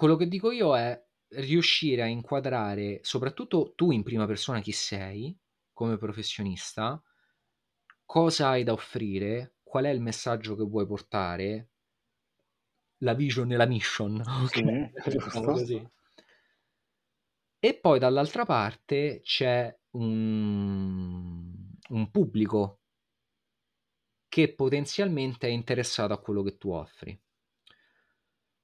quello che dico io è riuscire a inquadrare, soprattutto tu in prima persona chi sei come professionista, cosa hai da offrire, qual è il messaggio che vuoi portare, la vision e la mission, ok? Sì, Diciamo. E poi dall'altra parte c'è un, un pubblico che potenzialmente è interessato a quello che tu offri.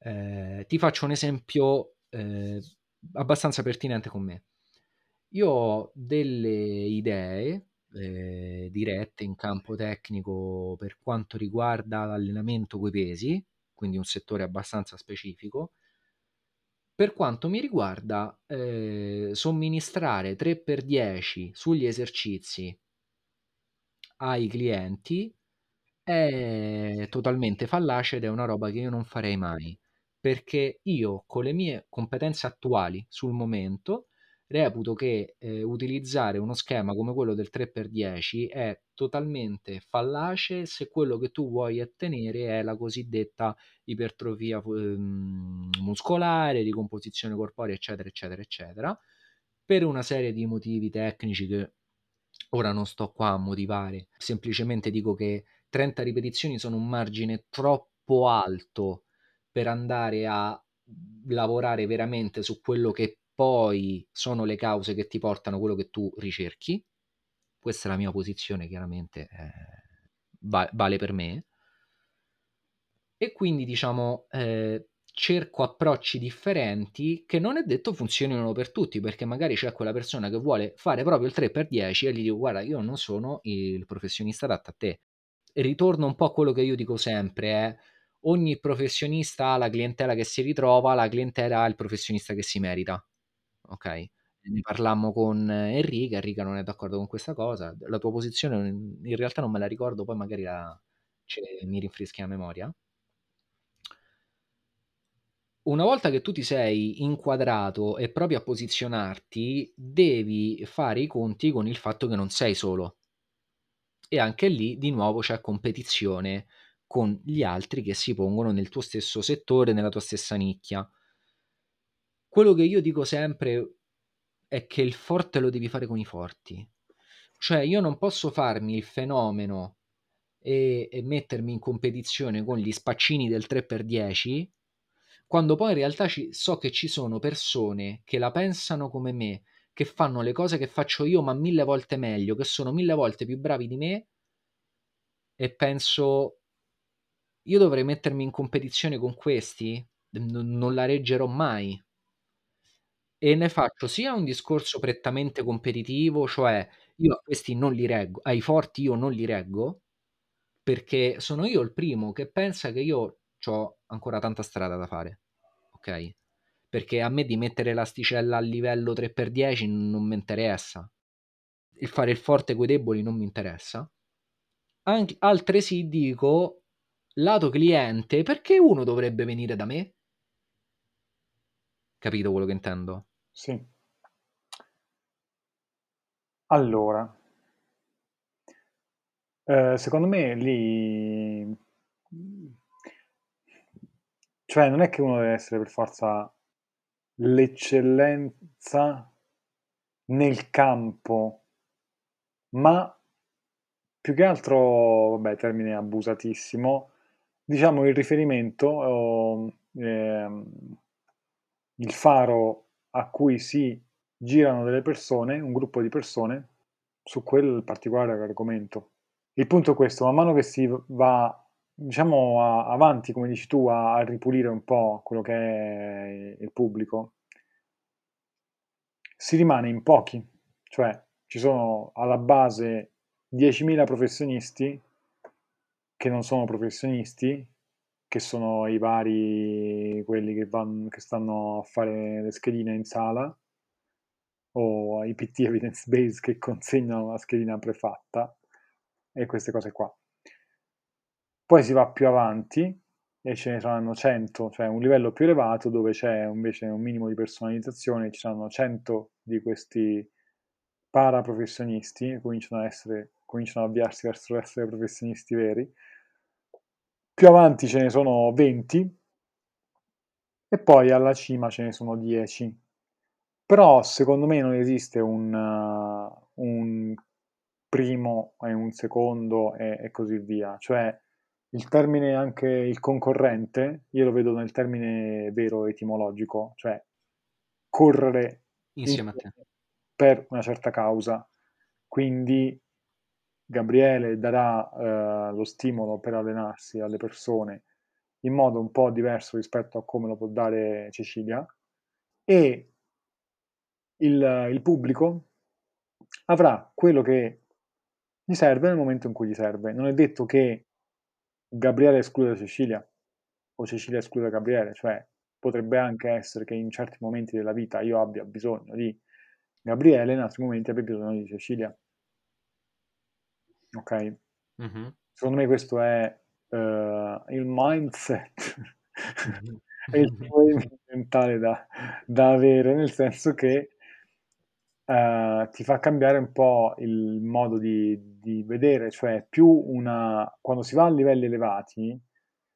Eh, ti faccio un esempio eh, abbastanza pertinente con me. Io ho delle idee eh, dirette in campo tecnico per quanto riguarda l'allenamento coi pesi, quindi un settore abbastanza specifico. Per quanto mi riguarda, eh, somministrare 3x10 sugli esercizi ai clienti è totalmente fallace ed è una roba che io non farei mai, perché io con le mie competenze attuali sul momento reputo che eh, utilizzare uno schema come quello del 3x10 è totalmente fallace se quello che tu vuoi ottenere è la cosiddetta ipertrofia ehm, muscolare, ricomposizione corporea, eccetera, eccetera, eccetera, per una serie di motivi tecnici che ora non sto qua a motivare, semplicemente dico che 30 ripetizioni sono un margine troppo alto per andare a lavorare veramente su quello che poi sono le cause che ti portano quello che tu ricerchi. Questa è la mia posizione, chiaramente eh, va- vale per me. E quindi diciamo eh, cerco approcci differenti che non è detto funzionino per tutti, perché magari c'è quella persona che vuole fare proprio il 3x10 e gli dico guarda io non sono il professionista adatto a te. Ritorno un po' a quello che io dico sempre, è ogni professionista ha la clientela che si ritrova, la clientela ha il professionista che si merita. Ok? Ne parlammo con Enrica, Enrica non è d'accordo con questa cosa, la tua posizione in realtà non me la ricordo, poi magari la, cioè, mi rinfreschi la memoria. Una volta che tu ti sei inquadrato e provi a posizionarti, devi fare i conti con il fatto che non sei solo. E anche lì di nuovo c'è competizione con gli altri che si pongono nel tuo stesso settore, nella tua stessa nicchia. Quello che io dico sempre è che il forte lo devi fare con i forti. Cioè io non posso farmi il fenomeno e, e mettermi in competizione con gli spaccini del 3x10 quando poi in realtà ci, so che ci sono persone che la pensano come me, che fanno le cose che faccio io ma mille volte meglio, che sono mille volte più bravi di me e penso io dovrei mettermi in competizione con questi? N- non la reggerò mai. E ne faccio sia un discorso prettamente competitivo, cioè io a questi non li reggo, ai forti io non li reggo, perché sono io il primo che pensa che io ho ancora tanta strada da fare, ok? Perché a me di mettere l'asticella a livello 3x10 non mi interessa, il fare il forte coi deboli non mi interessa. Anche, altresì dico, lato cliente, perché uno dovrebbe venire da me? Capito quello che intendo? Sì. Allora, eh, secondo me lì... Cioè, non è che uno deve essere per forza l'eccellenza nel campo, ma più che altro, vabbè, termine abusatissimo, diciamo il riferimento, o, ehm, il faro a cui si girano delle persone, un gruppo di persone, su quel particolare argomento. Il punto è questo, man mano che si va, diciamo, a, avanti, come dici tu, a, a ripulire un po' quello che è il pubblico, si rimane in pochi, cioè ci sono alla base 10.000 professionisti che non sono professionisti, che sono i vari quelli che, vanno, che stanno a fare le schedine in sala o i PT evidence based che consegnano la schedina prefatta e queste cose qua. Poi si va più avanti e ce ne saranno 100, cioè un livello più elevato dove c'è invece un minimo di personalizzazione, ci saranno 100 di questi paraprofessionisti cominciano a essere cominciano ad avviarsi verso essere professionisti veri. Più avanti ce ne sono 20 e poi alla cima ce ne sono 10. Però secondo me non esiste un, un primo e un secondo e, e, così via. Cioè il termine anche il concorrente, io lo vedo nel termine vero etimologico, cioè correre insieme a te per una certa causa. Quindi Gabriele darà eh, lo stimolo per allenarsi alle persone in modo un po' diverso rispetto a come lo può dare Cecilia e il, il pubblico avrà quello che gli serve nel momento in cui gli serve. Non è detto che Gabriele escluda Cecilia o Cecilia escluda Gabriele, cioè potrebbe anche essere che in certi momenti della vita io abbia bisogno di Gabriele, in altri momenti abbia bisogno di Cecilia. Ok? Mm-hmm. Secondo me questo è uh, il mindset mm-hmm. e il movimento mentale da, da, avere, nel senso che uh, ti fa cambiare un po' il modo di, di, vedere, cioè più una... quando si va a livelli elevati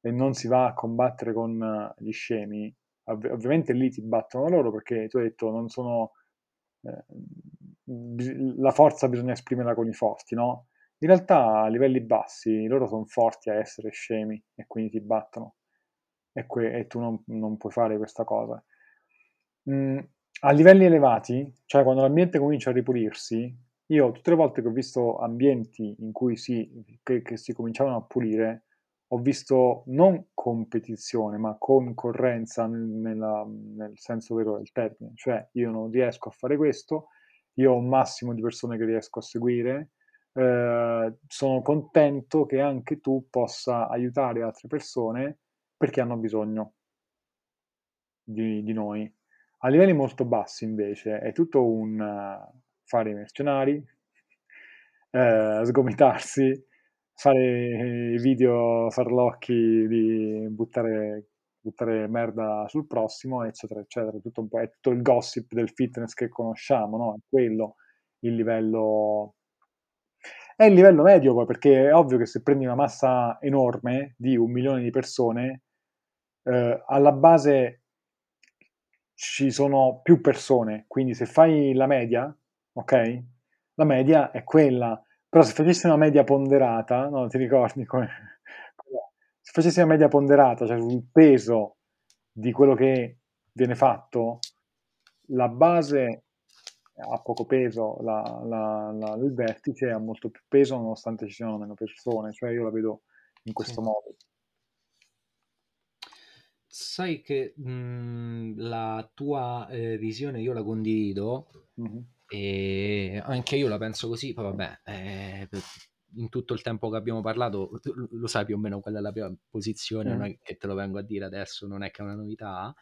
e non si va a combattere con gli scemi, ov- ovviamente lì ti battono loro perché tu hai detto non sono... Eh, la forza bisogna esprimerla con i forti, no? In realtà a livelli bassi loro sono forti a essere scemi e quindi ti battono e, que- e tu non, non, puoi fare questa cosa. Mm, a livelli elevati, cioè quando l'ambiente comincia a ripulirsi, io tutte le volte che ho visto ambienti in cui si, che, che si cominciavano a pulire, ho visto non competizione, ma concorrenza nella, nel senso vero del termine. Cioè io non riesco a fare questo, io ho un massimo di persone che riesco a seguire, eh, sono contento che anche tu possa aiutare altre persone perché hanno bisogno di, di noi. A livelli molto bassi invece è tutto un uh, fare i mercenari, uh, sgomitarsi, fare video farlocchi di buttare, buttare merda sul prossimo, eccetera, eccetera. Tutto è tutto il gossip del fitness che conosciamo, no? È quello il livello è il livello medio poi, perché è ovvio che se prendi una massa enorme di un milione di persone, eh, alla base ci sono più persone, quindi se fai la media, ok? La media è quella, però se facessi una media ponderata, no, ti ricordi come? Se facessi una media ponderata, cioè sul peso di quello che viene fatto, la base ha poco peso, la, la, la, il vertice ha molto più peso nonostante ci siano meno persone, cioè io la vedo in questo sì. modo. Sai che mh, la tua eh, visione io la condivido mm-hmm. e anche io la penso così, poi vabbè, eh, in tutto il tempo che abbiamo parlato lo sai più o meno qual è la mia posizione, mm-hmm. non è che te lo vengo a dire adesso, non è che è una novità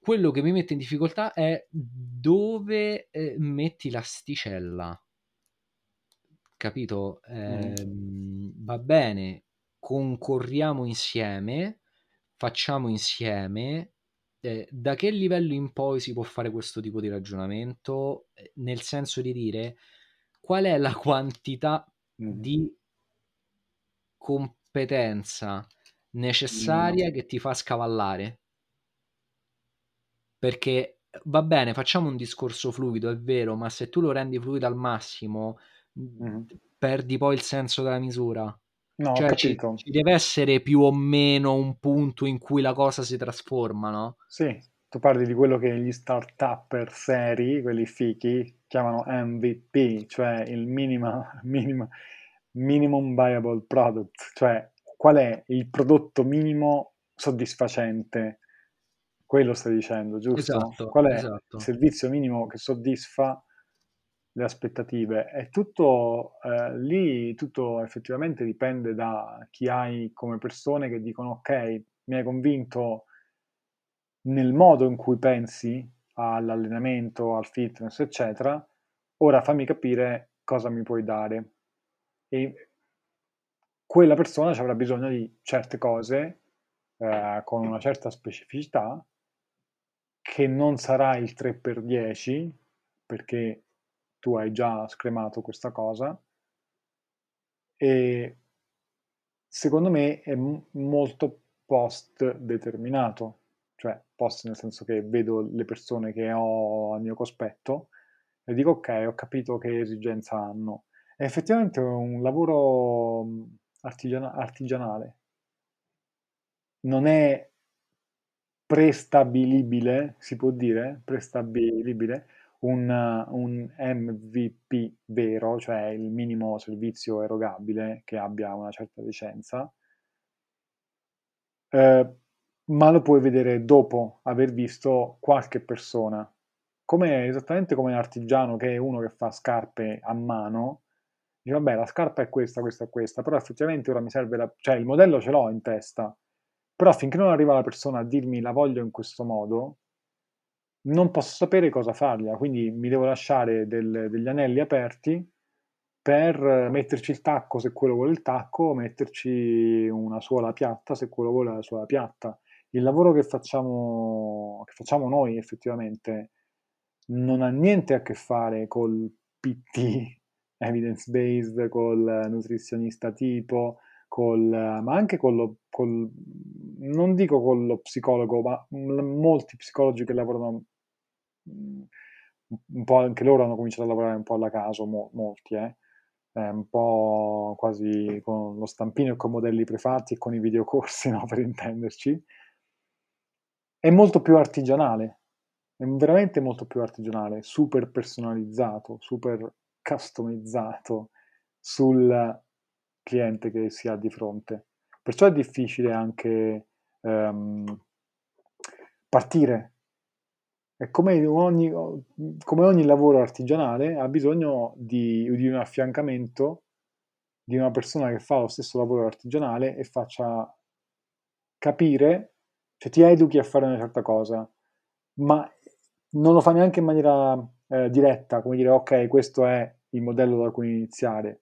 quello che mi mette in difficoltà è dove eh, metti l'asticella. Capito? Eh, mm. Va bene, concorriamo insieme, facciamo insieme. Eh, da che livello in poi si può fare questo tipo di ragionamento? Eh, nel senso di dire qual è la quantità mm. di competenza necessaria mm. che ti fa scavallare? Perché va bene, facciamo un discorso fluido, è vero, ma se tu lo rendi fluido al massimo, mm. perdi poi il senso della misura. No, cioè, ci, ci, deve essere più o meno un punto in cui la cosa si trasforma, no? Sì, tu parli di quello che gli start-upper seri, quelli fichi, chiamano MVP, cioè il minima, minima, minimum viable product, cioè qual è il prodotto minimo soddisfacente quello stai dicendo, giusto? Esatto, Qual è esatto. il servizio minimo che soddisfa le aspettative? È tutto eh, lì, tutto effettivamente dipende da chi hai come persone che dicono ok, mi hai convinto nel modo in cui pensi all'allenamento, al fitness, eccetera, ora fammi capire cosa mi puoi dare. E quella persona ci avrà bisogno di certe cose eh, con una certa specificità che non sarà il 3x10 perché tu hai già scremato questa cosa e secondo me è m- molto post determinato cioè post nel senso che vedo le persone che ho al mio cospetto e dico ok, ho capito che esigenza hanno. È effettivamente un lavoro artigiana- artigianale. Non è prestabilibile, si può dire, prestabilibile, un, un MVP vero, cioè il minimo servizio erogabile che abbia una certa licenza, eh, ma lo puoi vedere dopo aver visto qualche persona. Come, esattamente come l'artigiano che è uno che fa scarpe a mano, dice vabbè la scarpa è questa, questa, questa, però effettivamente ora mi serve la... cioè il modello ce l'ho in testa, però finché non arriva la persona a dirmi la voglio in questo modo, non posso sapere cosa fargliela, quindi mi devo lasciare del, degli anelli aperti per metterci il tacco se quello vuole il tacco, metterci una suola piatta se quello vuole la suola piatta. Il lavoro che facciamo, che facciamo noi effettivamente non ha niente a che fare col PT evidence based, col nutrizionista tipo, col, ma anche con lo, col, non dico con lo psicologo, ma molti psicologi che lavorano mm, un po' anche loro hanno cominciato a lavorare un po' alla caso, mo, molti, eh? eh, un po' quasi con lo stampino e con modelli prefatti e con i videocorsi, no? per intenderci. È molto più artigianale, è veramente molto più artigianale, super personalizzato, super customizzato sul cliente che si ha di fronte. Perciò è difficile anche um, partire. E come ogni, come ogni, lavoro artigianale ha bisogno di, di un affiancamento di una persona che fa lo stesso lavoro artigianale e faccia capire, cioè ti educhi a fare una certa cosa, ma non lo fa neanche in maniera eh, diretta, come dire ok, questo è il modello da cui iniziare,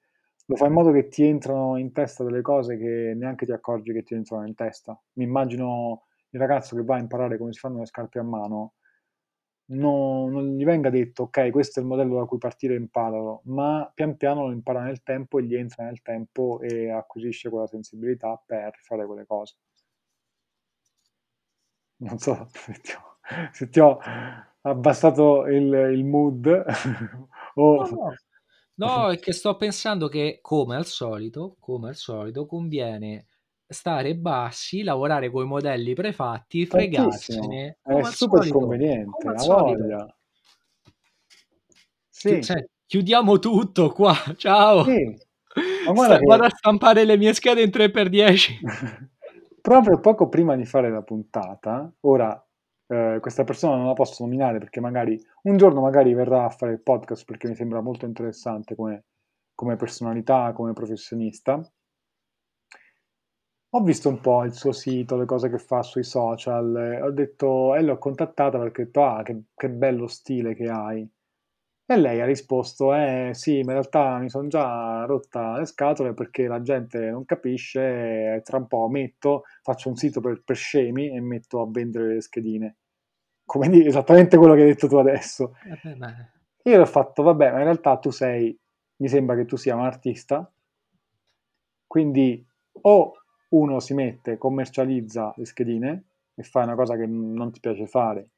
lo fa in modo che ti entrano in testa delle cose che neanche ti accorgi che ti entrano in testa. Mi immagino il ragazzo che va a imparare come si fanno le scarpe a mano, no, non gli venga detto ok, questo è il modello da cui partire e imparalo, ma pian piano lo impara nel tempo e gli entra nel tempo e acquisisce quella sensibilità per fare quelle cose. Non so se ti ho, se ti ho abbassato il, il mood o... No, no. No, è che sto pensando che, come al solito, come al solito, conviene stare bassi, lavorare con i modelli prefatti, fregarsene. È super solito, conveniente, la voglia. Sì. Cioè, chiudiamo tutto qua, ciao. Sì. Sta, che... Vado a stampare le mie schede in 3x10. Proprio poco prima di fare la puntata, ora eh, questa persona non la posso nominare perché magari un giorno magari verrà a fare il podcast perché mi sembra molto interessante come, come personalità, come professionista. Ho visto un po' il suo sito, le cose che fa sui social, ho detto, e l'ho contattata perché ho detto, ah, che, che bello stile che hai. E lei ha risposto, eh sì, ma in realtà mi sono già rotta le scatole perché la gente non capisce, tra un po' metto, faccio un sito per, per scemi e metto a vendere le schedine. Come dire, esattamente quello che hai detto tu adesso. Eh Io ho fatto, vabbè, ma in realtà tu sei, mi sembra che tu sia un artista, quindi o uno si mette, commercializza le schedine e fa una cosa che non ti piace fare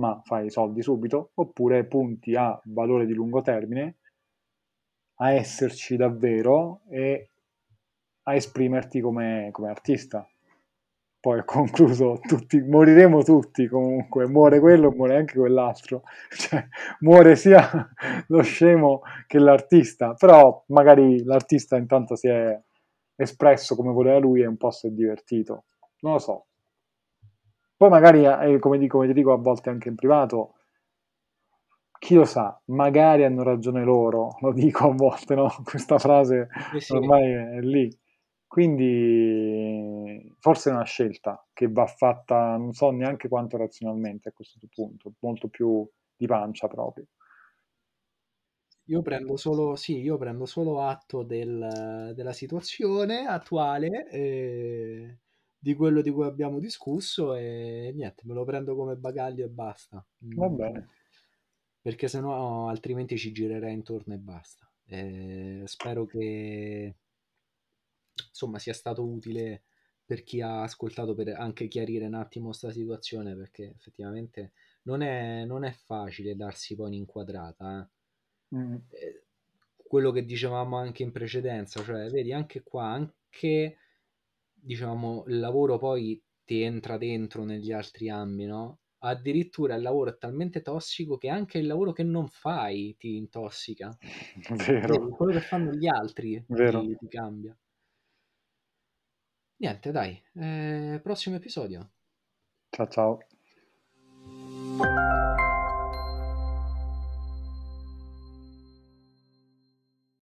ma fai i soldi subito, oppure punti a valore di lungo termine, a esserci davvero e a esprimerti come, come artista. Poi ho concluso, tutti, moriremo tutti comunque, muore quello, muore anche quell'altro, cioè muore sia lo scemo che l'artista, però magari l'artista intanto si è espresso come voleva lui e un po' si è divertito, non lo so, poi magari, eh, come, dico, come ti dico a volte anche in privato, chi lo sa, magari hanno ragione loro, lo dico a volte, no? Questa frase eh sì. ormai è lì. Quindi forse è una scelta che va fatta, non so neanche quanto razionalmente a questo punto, molto più di pancia proprio. Io prendo solo, sì, io prendo solo atto del, della situazione attuale. E di quello di cui abbiamo discusso e niente, me lo prendo come bagaglio e basta. Va mm. bene. Perché sennò altrimenti ci girerei intorno e basta. E spero che insomma sia stato utile per chi ha ascoltato per anche chiarire un attimo sta situazione perché effettivamente non è, non è facile darsi poi un'inquadrata. Eh. Mm. Eh, quello che dicevamo anche in precedenza, cioè vedi anche qua, anche diciamo il lavoro poi ti entra dentro negli altri ambiti, no? Addirittura il lavoro è talmente tossico che anche il lavoro che non fai ti intossica. Vero. Vedi, quello che fanno gli altri Vero. ti, ti cambia. Niente, dai, eh, prossimo episodio. Ciao ciao.